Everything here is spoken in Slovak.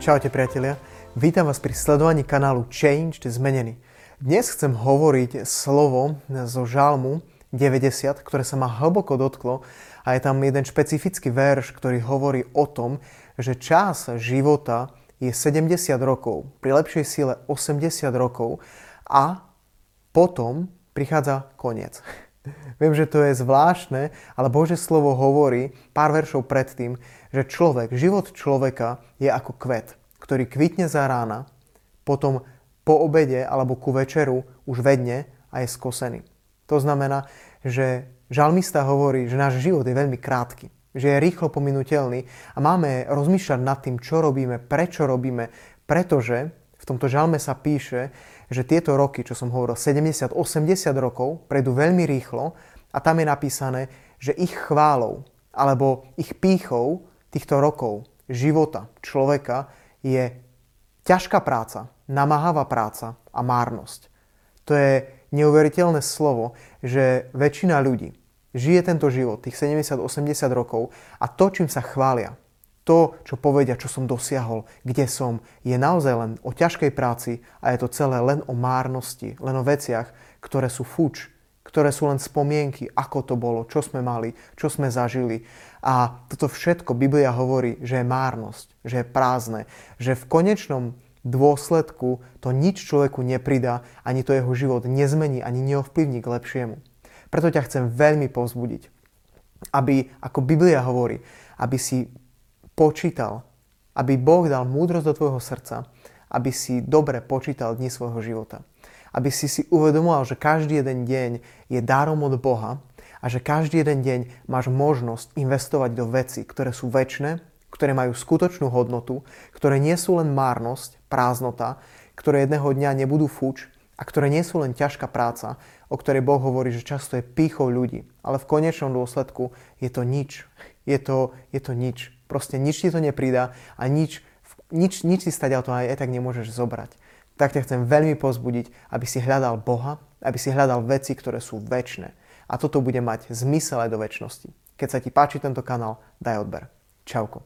Čaute priatelia, vítam vás pri sledovaní kanálu Changed Zmenený. Dnes chcem hovoriť slovo zo žalmu 90, ktoré sa ma hlboko dotklo a je tam jeden špecifický verš, ktorý hovorí o tom, že čas života je 70 rokov, pri lepšej sile 80 rokov a potom prichádza koniec. Viem, že to je zvláštne, ale Bože slovo hovorí pár veršov predtým, že človek, život človeka je ako kvet, ktorý kvitne za rána, potom po obede alebo ku večeru už vedne a je skosený. To znamená, že žalmista hovorí, že náš život je veľmi krátky, že je rýchlo pominutelný a máme rozmýšľať nad tým, čo robíme, prečo robíme, pretože v tomto žalme sa píše, že tieto roky, čo som hovoril, 70-80 rokov, prejdú veľmi rýchlo a tam je napísané, že ich chválou alebo ich pýchou týchto rokov života človeka je ťažká práca, namáhavá práca a márnosť. To je neuveriteľné slovo, že väčšina ľudí žije tento život, tých 70-80 rokov a to, čím sa chvália, to, čo povedia, čo som dosiahol, kde som, je naozaj len o ťažkej práci a je to celé len o márnosti, len o veciach, ktoré sú fuč, ktoré sú len spomienky, ako to bolo, čo sme mali, čo sme zažili. A toto všetko Biblia hovorí, že je márnosť, že je prázdne, že v konečnom dôsledku to nič človeku nepridá, ani to jeho život nezmení, ani neovplyvní k lepšiemu. Preto ťa chcem veľmi povzbudiť, aby, ako Biblia hovorí, aby si počítal, aby Boh dal múdrosť do tvojho srdca, aby si dobre počítal dni svojho života aby si si uvedomoval, že každý jeden deň je darom od Boha a že každý jeden deň máš možnosť investovať do veci, ktoré sú väčšie, ktoré majú skutočnú hodnotu, ktoré nie sú len márnosť, prázdnota, ktoré jedného dňa nebudú fuč a ktoré nie sú len ťažká práca, o ktorej Boh hovorí, že často je pýchou ľudí. Ale v konečnom dôsledku je to nič. Je to, je to nič. Proste nič ti to nepridá a nič, nič, nič si stať to aj, aj tak nemôžeš zobrať tak ťa chcem veľmi pozbudiť, aby si hľadal Boha, aby si hľadal veci, ktoré sú väčšie. A toto bude mať zmysel aj do väčšnosti. Keď sa ti páči tento kanál, daj odber. Čauko.